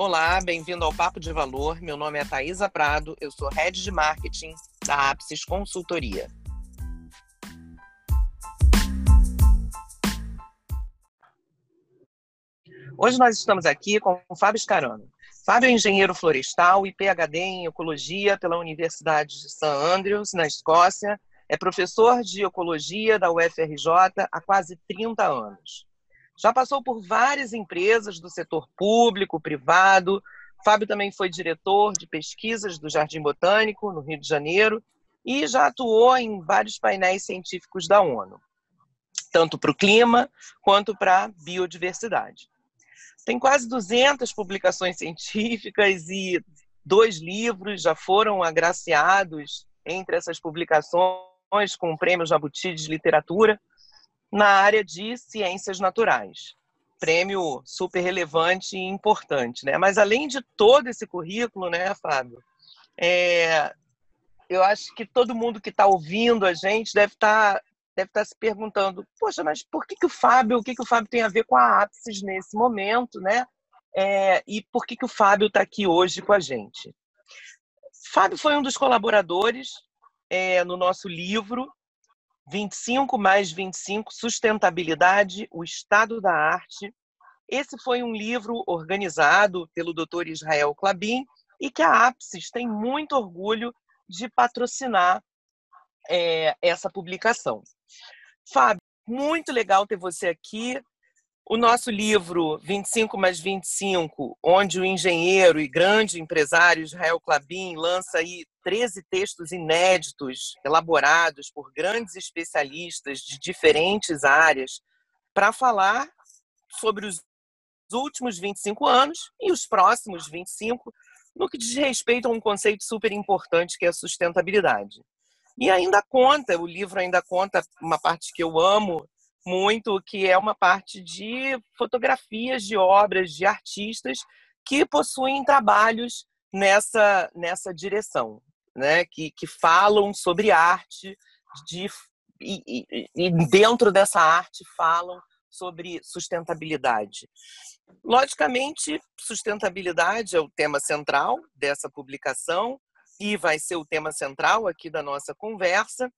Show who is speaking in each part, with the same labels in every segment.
Speaker 1: Olá, bem-vindo ao Papo de Valor. Meu nome é Thaisa Prado, eu sou Head de Marketing da Apsis Consultoria. Hoje nós estamos aqui com o Fábio Scarano. Fábio é engenheiro florestal e PhD em Ecologia pela Universidade de St. Andrews, na Escócia. É professor de Ecologia da UFRJ há quase 30 anos. Já passou por várias empresas do setor público, privado. Fábio também foi diretor de pesquisas do Jardim Botânico, no Rio de Janeiro, e já atuou em vários painéis científicos da ONU, tanto para o clima quanto para a biodiversidade. Tem quase 200 publicações científicas e dois livros já foram agraciados entre essas publicações com o Prêmio Jabuti de Literatura na área de ciências naturais. Prêmio super relevante e importante, né? Mas além de todo esse currículo, né, Fábio? É, eu acho que todo mundo que está ouvindo a gente deve estar tá, deve tá se perguntando, poxa, mas por que, que o Fábio, o que, que o Fábio tem a ver com a Apsis nesse momento, né? É, e por que, que o Fábio está aqui hoje com a gente? Fábio foi um dos colaboradores é, no nosso livro 25 mais 25, Sustentabilidade, o Estado da Arte. Esse foi um livro organizado pelo Dr. Israel Clabin e que a Apsis tem muito orgulho de patrocinar é, essa publicação. Fábio, muito legal ter você aqui. O nosso livro 25 mais 25, onde o engenheiro e grande empresário Israel Clabin lança aí 13 textos inéditos elaborados por grandes especialistas de diferentes áreas para falar sobre os últimos 25 anos e os próximos 25 no que diz respeito a um conceito super importante que é a sustentabilidade. E ainda conta, o livro ainda conta uma parte que eu amo muito, que é uma parte de fotografias de obras de artistas que possuem trabalhos nessa, nessa direção, né? que, que falam sobre arte de, e, e, e dentro dessa arte falam sobre sustentabilidade. Logicamente, sustentabilidade é o tema central dessa publicação e vai ser o tema central aqui da nossa conversa.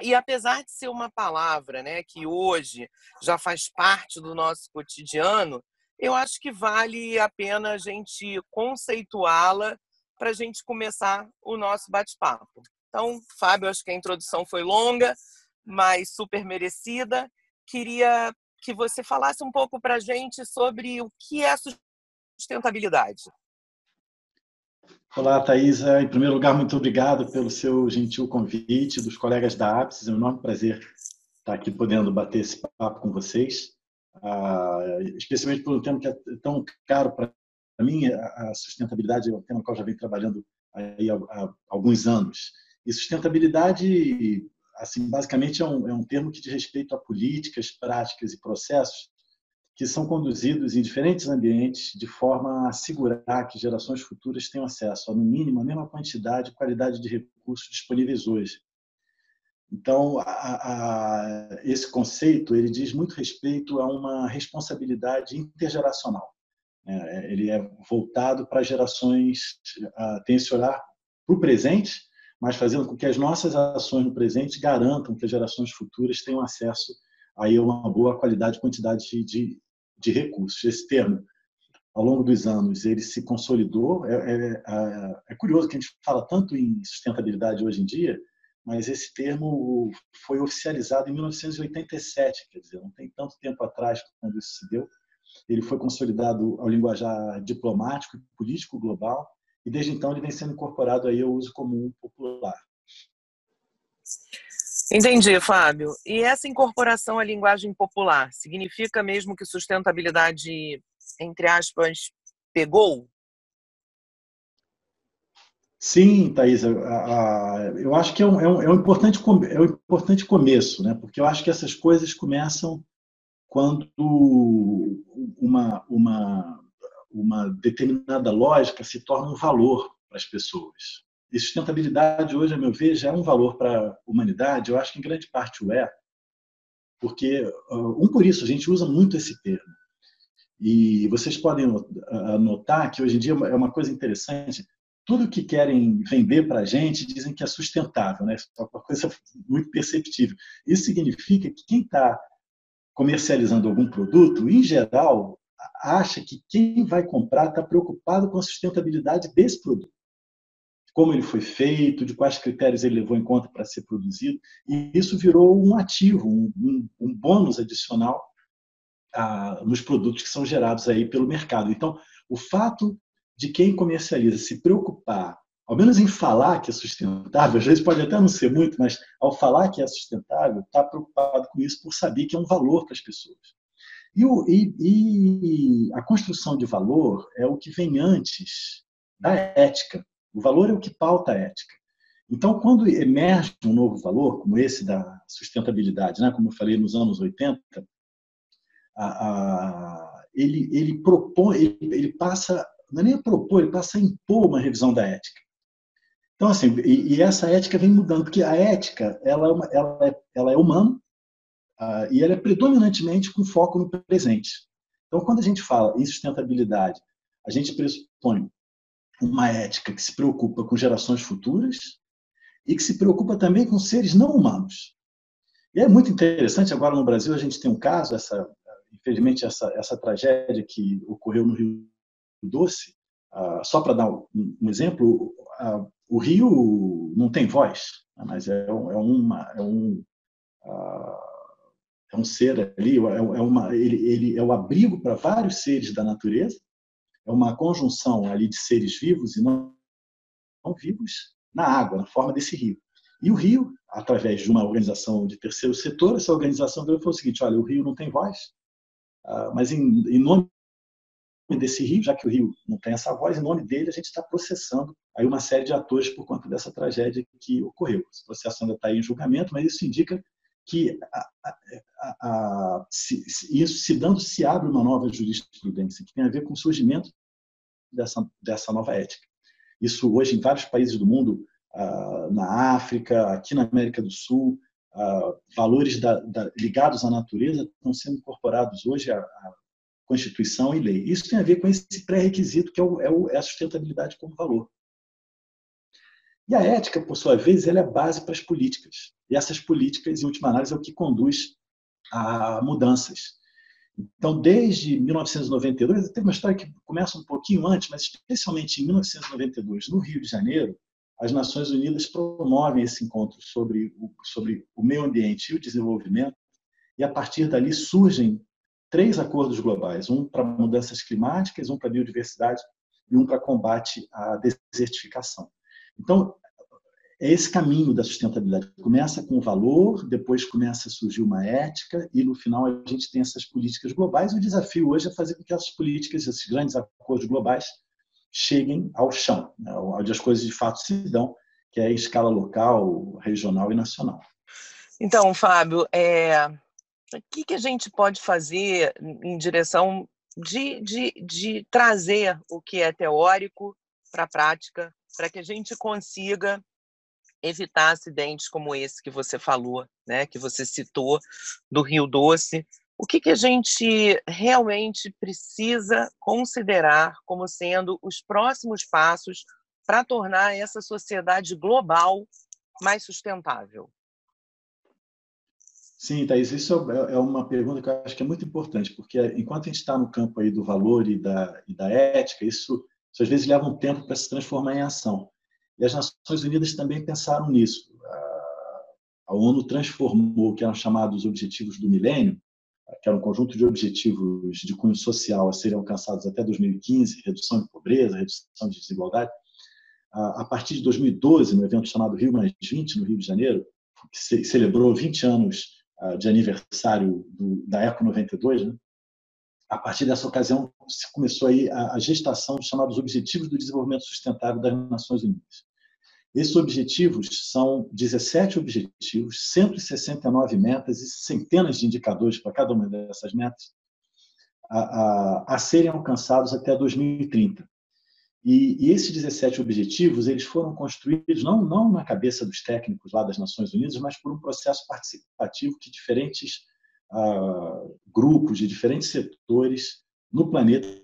Speaker 1: E apesar de ser uma palavra né, que hoje já faz parte do nosso cotidiano, eu acho que vale a pena a gente conceituá-la para a gente começar o nosso bate-papo. Então, Fábio, acho que a introdução foi longa, mas super merecida. Queria que você falasse um pouco para a gente sobre o que é sustentabilidade.
Speaker 2: Olá, Thaisa. Em primeiro lugar, muito obrigado pelo seu gentil convite dos colegas da APS. É um enorme prazer estar aqui podendo bater esse papo com vocês, ah, especialmente por um tema que é tão caro para mim. A sustentabilidade é um tema o qual já venho trabalhando há alguns anos. E sustentabilidade, assim, basicamente é um, é um termo que diz respeito a políticas, práticas e processos que são conduzidos em diferentes ambientes de forma a assegurar que gerações futuras tenham acesso a, no mínimo, a mesma quantidade e qualidade de recursos disponíveis hoje. Então, a, a, esse conceito ele diz muito respeito a uma responsabilidade intergeracional. É, ele é voltado para gerações, tem esse olhar para o presente, mas fazendo com que as nossas ações no presente garantam que as gerações futuras tenham acesso aí a uma boa qualidade e quantidade de, de recursos. Esse termo, ao longo dos anos, ele se consolidou. É, é, é curioso que a gente fala tanto em sustentabilidade hoje em dia, mas esse termo foi oficializado em 1987, quer dizer, não tem tanto tempo atrás quando isso se deu. Ele foi consolidado ao linguajar diplomático e político global, e desde então ele vem sendo incorporado aí ao uso comum popular.
Speaker 1: Entendi, Fábio. E essa incorporação à linguagem popular significa mesmo que sustentabilidade, entre aspas, pegou?
Speaker 2: Sim, Thaisa, eu acho que é um, é um, é um, importante, é um importante começo, né? porque eu acho que essas coisas começam quando uma, uma, uma determinada lógica se torna um valor para as pessoas. E sustentabilidade hoje, a meu ver, já é um valor para a humanidade. Eu acho que em grande parte o é, porque, um por isso, a gente usa muito esse termo. E vocês podem notar que hoje em dia é uma coisa interessante. Tudo que querem vender para a gente dizem que é sustentável, né? É uma coisa muito perceptível. Isso significa que quem está comercializando algum produto, em geral, acha que quem vai comprar está preocupado com a sustentabilidade desse produto. Como ele foi feito, de quais critérios ele levou em conta para ser produzido. E isso virou um ativo, um, um, um bônus adicional ah, nos produtos que são gerados aí pelo mercado. Então, o fato de quem comercializa se preocupar, ao menos em falar que é sustentável, às vezes pode até não ser muito, mas ao falar que é sustentável, está preocupado com isso por saber que é um valor para as pessoas. E, o, e, e a construção de valor é o que vem antes da ética. O valor é o que pauta a ética. Então, quando emerge um novo valor, como esse da sustentabilidade, né, como eu falei nos anos 80, a, a, ele, ele propõe, ele, ele, passa, não é nem a propor, ele passa a impor uma revisão da ética. Então, assim, e, e essa ética vem mudando, porque a ética ela é, uma, ela é, ela é humana uh, e ela é predominantemente com foco no presente. Então, quando a gente fala em sustentabilidade, a gente pressupõe uma ética que se preocupa com gerações futuras e que se preocupa também com seres não humanos. E é muito interessante, agora no Brasil a gente tem um caso, essa infelizmente, essa, essa tragédia que ocorreu no Rio Doce, uh, só para dar um, um exemplo, uh, o Rio não tem voz, né, mas é, é, uma, é um uh, é um ser ali, é, é uma, ele, ele é o abrigo para vários seres da natureza, é uma conjunção ali de seres vivos e não, não vivos na água, na forma desse rio. E o Rio, através de uma organização de terceiro setor, essa organização falou o seguinte: olha, o Rio não tem voz, ah, mas em nome desse rio, já que o rio não tem essa voz, em nome dele a gente está processando aí uma série de atores por conta dessa tragédia que ocorreu. Esse processo ainda está em julgamento, mas isso indica que a, a, a, se, se, isso se dando se abre uma nova jurisprudência que tem a ver com o surgimento dessa, dessa nova ética. Isso hoje em vários países do mundo, ah, na África, aqui na América do Sul, uh, valores da, da, ligados à natureza estão sendo incorporados hoje à, Constituição e lei. Isso tem a ver com esse pré-requisito que é, é, o, é, a sustentabilidade como valor. E a ética, por sua vez, ela é a base para as políticas. E essas políticas, em última análise, é o que conduz a mudanças. Então, desde 1992, tem uma história que começa um pouquinho antes, mas especialmente em 1992, no Rio de Janeiro, as Nações Unidas promovem esse encontro sobre o, sobre o meio ambiente e o desenvolvimento, e a partir dali surgem três acordos globais: um para mudanças climáticas, um para biodiversidade e um para combate à desertificação. Então, é esse caminho da sustentabilidade. Começa com o valor, depois começa a surgir uma ética e no final a gente tem essas políticas globais. O desafio hoje é fazer com que essas políticas, esses grandes acordos globais, cheguem ao chão, né, onde as coisas de fato se dão, que é em escala local, regional e nacional.
Speaker 1: Então, Fábio, é... o que, que a gente pode fazer em direção de, de, de trazer o que é teórico para a prática, para que a gente consiga evitar acidentes como esse que você falou, né, que você citou, do Rio Doce, o que, que a gente realmente precisa considerar como sendo os próximos passos para tornar essa sociedade global mais sustentável?
Speaker 2: Sim, Thaís, isso é, é uma pergunta que eu acho que é muito importante, porque enquanto a gente está no campo aí do valor e da, e da ética, isso, isso às vezes leva um tempo para se transformar em ação. E as Nações Unidas também pensaram nisso. A ONU transformou o que eram chamados Objetivos do Milênio, que era um conjunto de objetivos de cunho social a serem alcançados até 2015, redução de pobreza, redução de desigualdade. A partir de 2012, no evento chamado Rio Mais 20, no Rio de Janeiro, que celebrou 20 anos de aniversário do, da Eco 92, né? a partir dessa ocasião se começou aí a, gestação dos chamados Objetivos do Desenvolvimento Sustentável das Nações Unidas. Esses objetivos são 17 objetivos, 169 metas e centenas de indicadores para cada uma dessas metas a, a, a serem alcançados até 2030. E, e, esses 17 objetivos eles foram construídos não, não na cabeça dos técnicos lá das Nações Unidas, mas por um processo participativo que diferentes uh, grupos de diferentes setores no planeta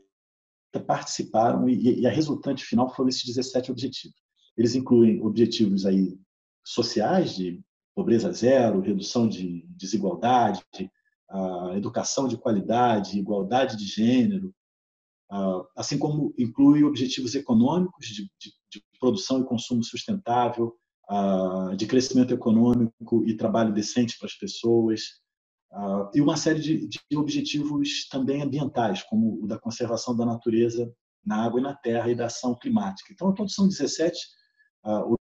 Speaker 2: participaram e, e a resultante final foram esses 17 objetivos. Eles incluem objetivos aí sociais de pobreza zero, redução de desigualdade, educação de qualidade, igualdade de gênero, assim como inclui objetivos econômicos de, de, de produção e consumo sustentável, de crescimento econômico e trabalho decente para as pessoas, e uma série de, de objetivos também ambientais, como o da conservação da natureza na água e na terra e da ação climática. Então, todos são 17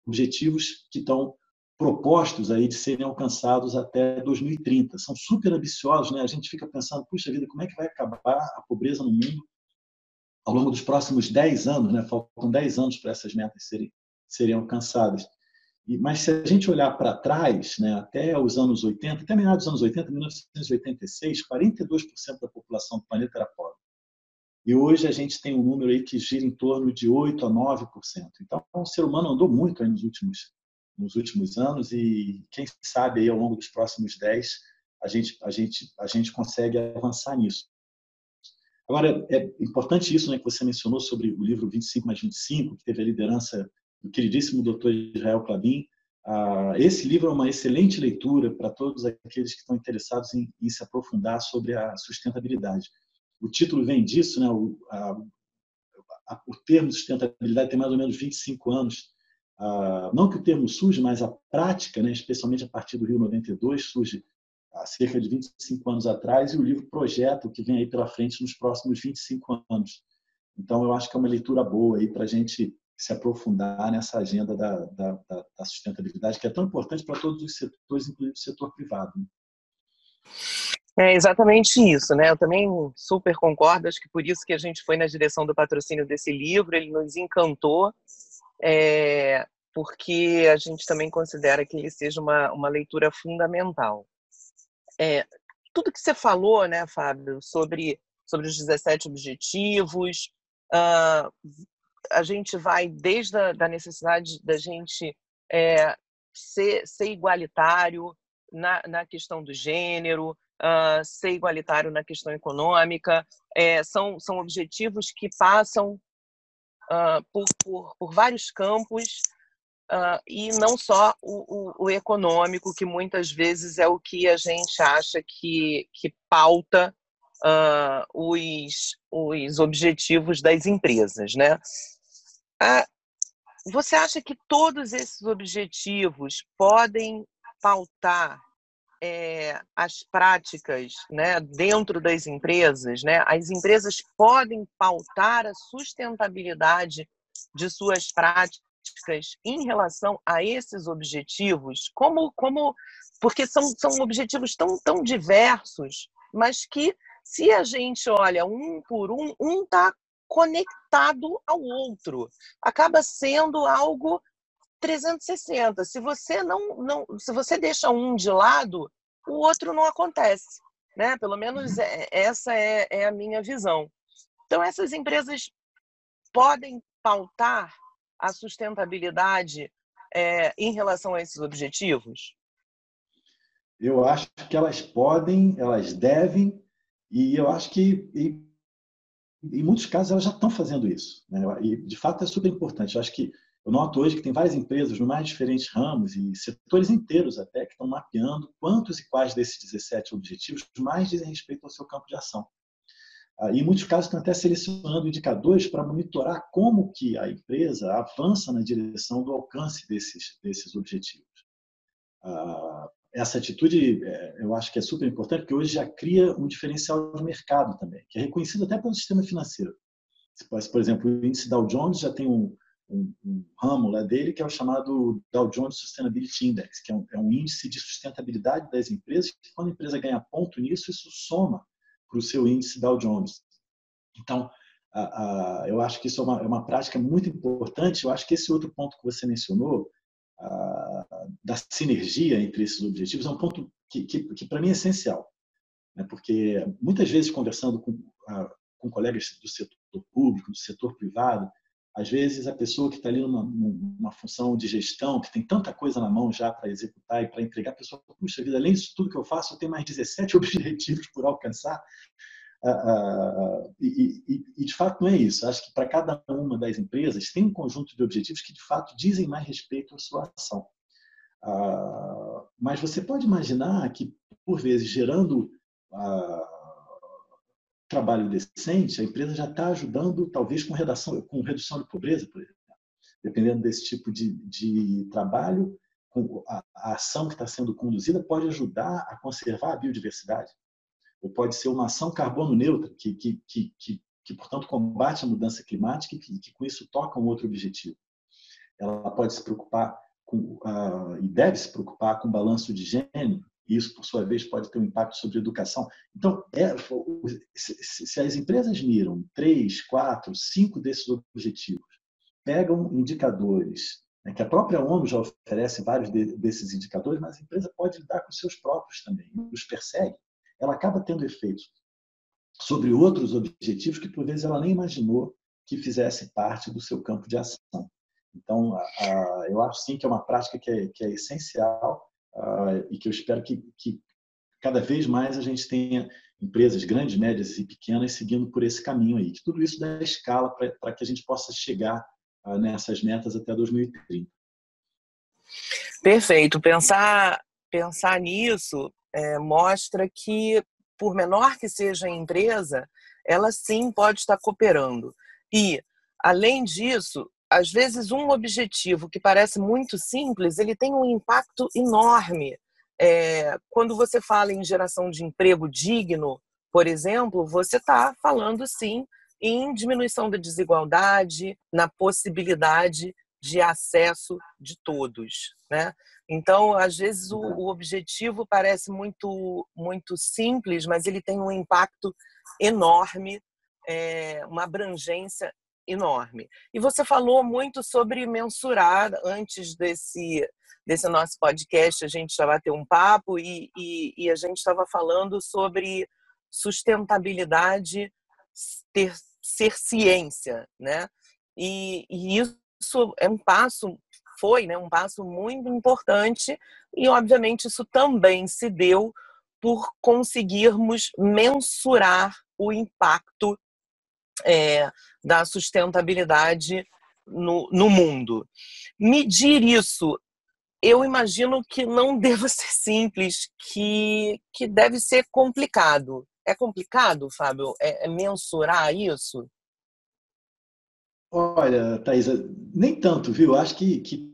Speaker 2: objetivos que estão propostos aí de serem alcançados até 2030. São super ambiciosos, né? A gente fica pensando, puxa vida, como é que vai acabar a pobreza no mundo ao longo dos próximos 10 anos, né? Faltam 10 anos para essas metas serem, serem alcançadas. E, mas se a gente olhar para trás, né, até os anos 80, até meados dos anos 80, 1986, 42% da população do planeta era pobre. E hoje a gente tem um número aí que gira em torno de 8 a 9%. Então, o ser humano andou muito nos últimos nos últimos anos e quem sabe aí ao longo dos próximos 10 a gente a gente a gente consegue avançar nisso. Agora é importante isso, né, que você mencionou sobre o livro 25 mais 25, que teve a liderança do queridíssimo Dr. Israel Clabin. Ah, esse livro é uma excelente leitura para todos aqueles que estão interessados em, em, se aprofundar sobre a sustentabilidade. O título vem disso, né? O, a, a, o termo sustentabilidade tem mais ou menos 25 anos ah, não que o termo surge, mas a prática, né, especialmente a partir do Rio 92, surge há cerca de 25 anos atrás, e o livro projeta o que vem aí pela frente nos próximos 25 anos. Então, eu acho que é uma leitura boa aí para a gente se aprofundar nessa agenda da, da, da, sustentabilidade, que é tão importante para todos os setores, inclusive o setor privado. Né?
Speaker 1: É exatamente isso, né? Eu também super concordo, acho que por isso que a gente foi na direção do patrocínio desse livro, ele nos encantou, é, porque a gente também considera que ele seja uma, uma leitura fundamental. É, tudo que você falou, né, Fábio, sobre, sobre os 17 objetivos, uh, a gente vai desde a da necessidade da gente é, ser, ser igualitário na, na questão do gênero, uh, ser igualitário na questão econômica, é, são, são objetivos que passam uh, por, por, por, vários campos uh, e não só o, o, o, econômico, que muitas vezes é o que a gente acha que, que pauta uh, os, os objetivos das empresas. Né? você acha que todos esses objetivos podem pautar é, as práticas né, dentro das empresas, né, as empresas podem pautar a sustentabilidade de suas práticas em relação a esses objetivos, como, como porque são, são objetivos tão, tão diversos, mas que se a gente olha um por um, um está conectado ao outro, acaba sendo algo 360. Se você não, não, se você deixa um de lado, o outro não acontece, né? Pelo menos uhum. é, essa é, é a minha visão. Então essas empresas podem pautar a sustentabilidade é, em relação a esses objetivos?
Speaker 2: Eu acho que elas podem, elas devem, e eu acho que em, muitos casos elas já estão fazendo isso. Né? E de fato é super importante. Eu acho que eu noto hoje que tem várias empresas no mais diferentes ramos e setores inteiros até que estão mapeando quantos e quais desses 17 objetivos mais dizem respeito ao seu campo de ação. Ah, em muitos casos estão até selecionando indicadores para monitorar como que a empresa avança na direção do alcance desses, desses objetivos. Ah, essa atitude, é, eu acho que é super importante, porque hoje já cria um diferencial de mercado também, que é reconhecido até pelo sistema financeiro. Por exemplo, o índice Dow Jones já tem um, um, um, ramo lá dele que é o chamado Dow Jones Sustainability Index, que é um, é um, índice de sustentabilidade das empresas, que quando a empresa ganha ponto nisso, isso soma para o seu índice Dow Jones. Então, a, a, eu acho que isso é uma, é uma, prática muito importante. Eu acho que esse outro ponto que você mencionou, a, da sinergia entre esses objetivos, é um ponto que, que, que para mim é essencial. Né? Porque muitas vezes, conversando com, com colegas do setor público, do setor privado, às vezes, a pessoa que está ali numa, numa, função de gestão, que tem tanta coisa na mão já para executar e para entregar, a pessoa, puxa vida, além disso tudo que eu faço, eu tenho mais 17 objetivos por alcançar. e, e, e, de fato não é isso. Acho que para cada uma das empresas tem um conjunto de objetivos que de fato dizem mais respeito à sua ação. mas você pode imaginar que, por vezes, gerando trabalho decente, a empresa já está ajudando, talvez, com, redação, com redução de pobreza, por exemplo. Dependendo desse tipo de, de trabalho, a, a ação que está sendo conduzida pode ajudar a conservar a biodiversidade ou pode ser uma ação carbono neutra, que, que, que, que, que portanto, combate a mudança climática e que, que, com isso toca um outro objetivo. Ela pode se preocupar com, uh, e deve se preocupar com o balanço de gênero, isso, por sua vez, pode ter um impacto sobre a educação. Então, é, se, as empresas miram três, quatro, cinco desses objetivos, pegam indicadores né, que a própria ONU já oferece vários de, desses indicadores, mas a empresa pode lidar com seus próprios também, os persegue ela acaba tendo efeitos sobre outros objetivos que, por vezes, ela nem imaginou que fizesse parte do seu campo de ação. Então, a, a, eu acho sim que é uma prática que é, que é essencial a, e que eu espero que, que, cada vez mais a gente tenha empresas grandes, médias e pequenas seguindo por esse caminho aí. Que tudo isso dá escala para que a gente possa chegar nessas metas até 2030.
Speaker 1: Perfeito. Pensar, pensar nisso é, mostra que, por menor que seja a empresa, ela sim pode estar cooperando. E, além disso, às vezes um objetivo que parece muito simples, ele tem um impacto enorme. É, quando você fala em geração de emprego digno, por exemplo, você está falando sim em diminuição da desigualdade, na possibilidade de acesso de todos, né? Então, às vezes o, o, objetivo parece muito muito simples, mas ele tem um impacto enorme, é, uma abrangência enorme. E você falou muito sobre mensurar antes desse desse nosso podcast, a gente estava ter um papo e, e, e a gente estava falando sobre sustentabilidade ter, ser ciência, né? E, e isso é um passo, foi né, um passo muito importante e, obviamente, isso também se deu por conseguirmos mensurar o impacto é, da sustentabilidade no, no mundo. Medir isso, eu imagino que não deva ser simples, que, que deve ser complicado. É complicado, Fábio, é, é mensurar isso?
Speaker 2: Olha, Thaisa, nem tanto, viu? Acho que, que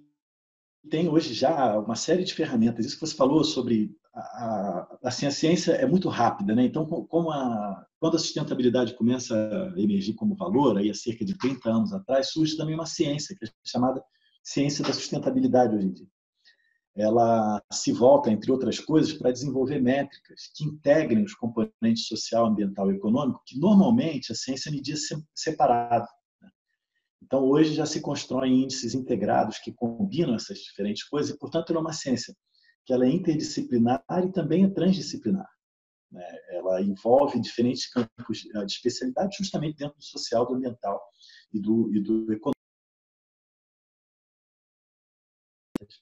Speaker 2: tem hoje já uma série de ferramentas. Isso que você falou sobre a, assim, a ciência é muito rápida, né? Então, como a, quando a sustentabilidade começa a emergir como valor, aí há cerca de 30 anos atrás, surge também uma ciência, que é chamada ciência da sustentabilidade hoje em dia. Ela se volta, entre outras coisas, para desenvolver métricas que integrem os componentes social, ambiental e econômico, que normalmente a ciência media separado. Então, hoje já se constroem índices integrados que combinam essas diferentes coisas, e, portanto, ela é uma ciência que ela é interdisciplinar e também é transdisciplinar. Né? Ela envolve diferentes campos de especialidade, justamente dentro do social, do ambiental e do, e do econômico.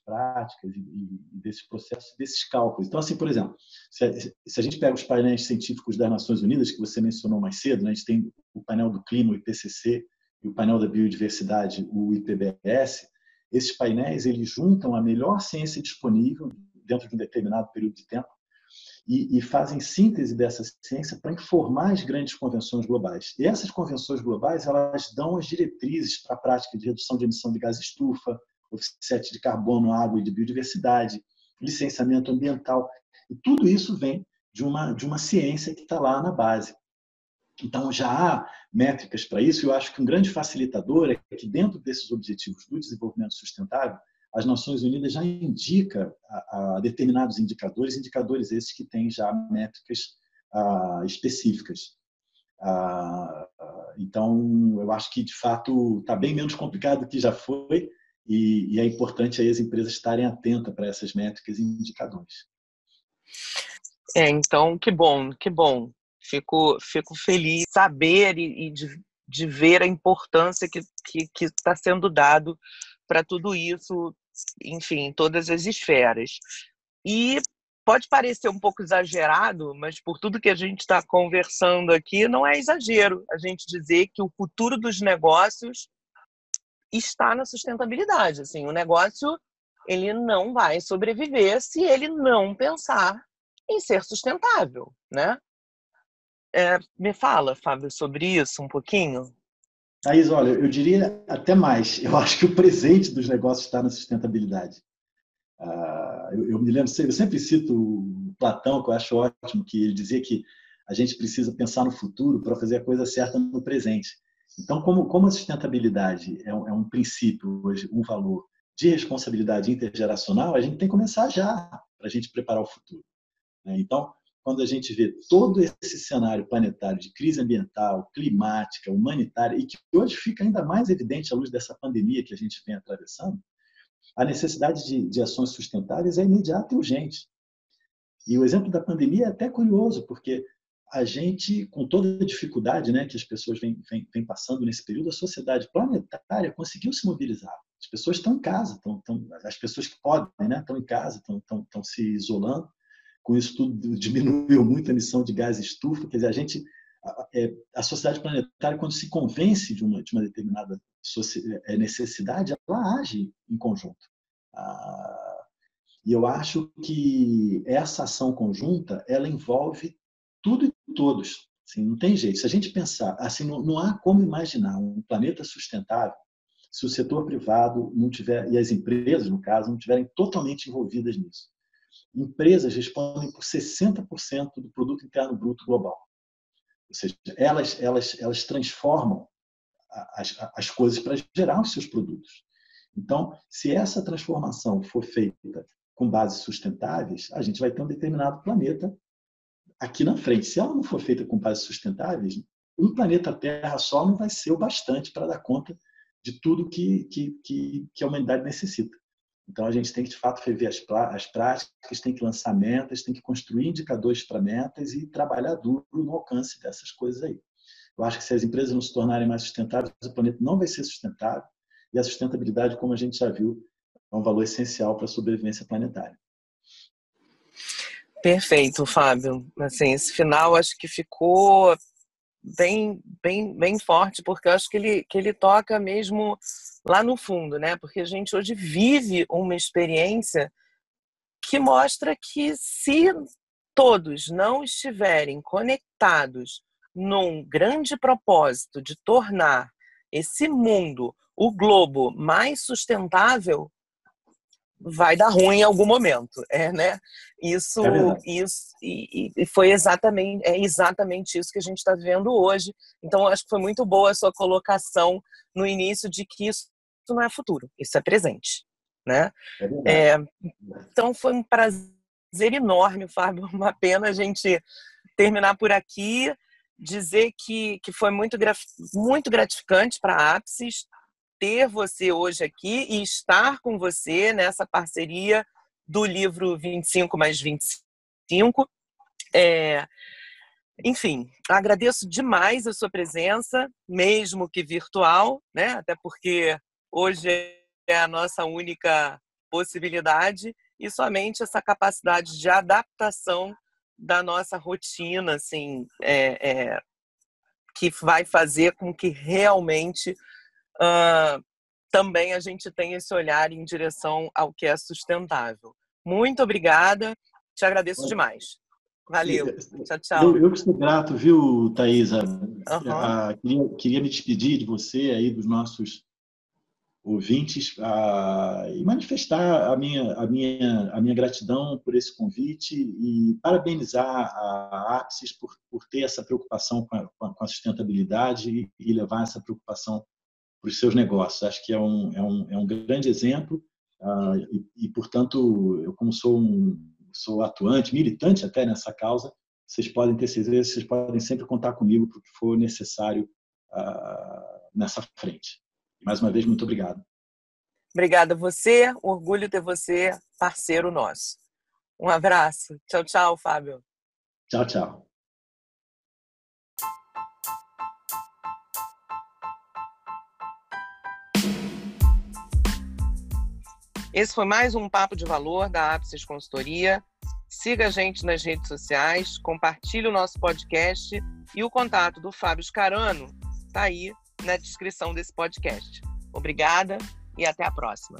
Speaker 2: práticas e, e desses processos, desses cálculos. Então, assim, por exemplo, se a, se a, gente pega os painéis científicos das Nações Unidas, que você mencionou mais cedo, né, a gente tem o painel do clima, o IPCC, e o painel da biodiversidade, o IPBS, esses painéis eles juntam a melhor ciência disponível dentro de um determinado período de tempo e, e fazem síntese dessa ciência para informar as grandes convenções globais. E essas convenções globais elas dão as diretrizes para a prática de redução de emissão de gás estufa, offset de carbono, água e de biodiversidade, licenciamento ambiental. E tudo isso vem de uma, de uma ciência que está lá na base. Então, já há métricas para isso, e eu acho que um grande facilitador é que, dentro desses objetivos do desenvolvimento sustentável, as Nações Unidas já indica a, a determinados indicadores, indicadores esses que têm já métricas a, específicas. A, então, eu acho que, de fato, está bem menos complicado do que já foi, e, e é importante aí as empresas estarem atentas para essas métricas e indicadores.
Speaker 1: É, então, que bom, que bom. Fico, fico feliz de saber e, e de, de ver a importância que está que, que tá sendo dado para tudo isso, enfim, em todas as esferas. E pode parecer um pouco exagerado, mas por tudo que a gente está conversando aqui, não é exagero a gente dizer que o futuro dos negócios está na sustentabilidade. Assim, o negócio ele não vai sobreviver se ele não pensar em ser sustentável, né? É, me fala, Fábio, sobre isso um pouquinho.
Speaker 2: Thaís, olha, eu diria até mais. Eu acho que o presente dos negócios está na sustentabilidade. Ah, eu, me lembro, eu sempre cito Platão, que eu acho ótimo, que ele dizia que a gente precisa pensar no futuro para fazer a coisa certa no presente. Então, como, como a sustentabilidade é um, é um princípio, hoje, um valor de responsabilidade intergeracional, a gente tem que começar já para a gente preparar o futuro. Né? Então, quando a gente vê todo esse cenário planetário de crise ambiental, climática, humanitária, e que hoje fica ainda mais evidente à luz dessa pandemia que a gente vem atravessando, a necessidade de, de ações sustentáveis é imediata e urgente. E o exemplo da pandemia é até curioso, porque a gente, com toda a dificuldade né, que as pessoas vêm, vêm, vêm, passando nesse período, a sociedade planetária conseguiu se mobilizar. As pessoas estão em casa, estão, estão, as pessoas que podem né, estão em casa, estão, estão, estão se isolando. Com isso tudo diminuiu muito a emissão de gás estufa. Quer dizer, a gente, a, é, a sociedade planetária, quando se convence de uma, de uma determinada é, necessidade, ela age em conjunto. Ah, e eu acho que essa ação conjunta, ela envolve tudo e todos. Assim, não tem jeito. Se a gente pensar, assim, não, não há como imaginar um planeta sustentável se o setor privado não tiver e as empresas, no caso, não estiverem totalmente envolvidas nisso. Empresas respondem por 60% do produto interno bruto global. Ou seja, elas elas elas transformam as, as coisas para gerar os seus produtos. Então, se essa transformação for feita com bases sustentáveis, a gente vai ter um determinado planeta aqui na frente. Se ela não for feita com bases sustentáveis, um planeta Terra só não vai ser o bastante para dar conta de tudo que, que, que, que a humanidade necessita. Então, a gente tem que, de fato, rever as, as práticas, tem que lançar metas, tem que construir indicadores para metas e trabalhar duro no alcance dessas coisas aí. Eu acho que se as empresas não se tornarem mais sustentáveis, o planeta não vai ser sustentável e a sustentabilidade, como a gente já viu, é um valor essencial para a sobrevivência planetária.
Speaker 1: Perfeito, Fábio. Assim, esse final acho que ficou bem, bem, bem forte, porque eu acho que ele, que ele toca mesmo lá no fundo, né? Porque a gente hoje vive uma experiência que mostra que se todos não estiverem conectados num grande propósito de tornar esse mundo, o globo, mais sustentável, vai dar ruim em algum momento, é, né? Isso, é isso e, e, foi exatamente é exatamente isso que a gente está vivendo hoje. Então acho que foi muito boa a sua colocação no início de que isso não é futuro, isso é presente, né? É é, então foi um prazer enorme, Fábio. Uma pena a gente terminar por aqui dizer que, que foi muito, muito gratificante para a Apsis ter você hoje aqui e estar com você nessa parceria do livro 25 mais 25. É, enfim, agradeço demais a sua presença, mesmo que virtual, né? até porque hoje é a nossa única possibilidade e somente essa capacidade de adaptação da nossa rotina, assim, é, é, que vai fazer com que realmente uh, também a gente tenha esse olhar em direção ao que é sustentável. Muito obrigada, te agradeço demais. Valeu, tchau, tchau.
Speaker 2: Eu, eu que sou grato, viu, Thaisa? Uhum. Ah, queria, queria me despedir de você aí, dos nossos ouvintes a, e manifestar a minha, a, minha, a minha gratidão por esse convite e parabenizar a Apsis por, por ter essa preocupação com a, com a sustentabilidade e, levar essa preocupação para os seus negócios. Acho que é um, é um, é um grande exemplo e, e, portanto, eu como sou um sou atuante, militante até nessa causa, vocês podem ter certeza, vocês podem sempre contar comigo para o que for necessário nessa frente. Mais uma vez, muito obrigado.
Speaker 1: Obrigada a você, orgulho ter você parceiro nosso. Um abraço. Tchau, tchau, Fábio.
Speaker 2: Tchau, tchau.
Speaker 1: Esse foi mais um Papo de Valor da Apsis Consultoria. Siga a gente nas redes sociais, compartilhe o nosso podcast e o contato do Fábio Scarano está aí na descrição desse podcast. Obrigada e até a próxima.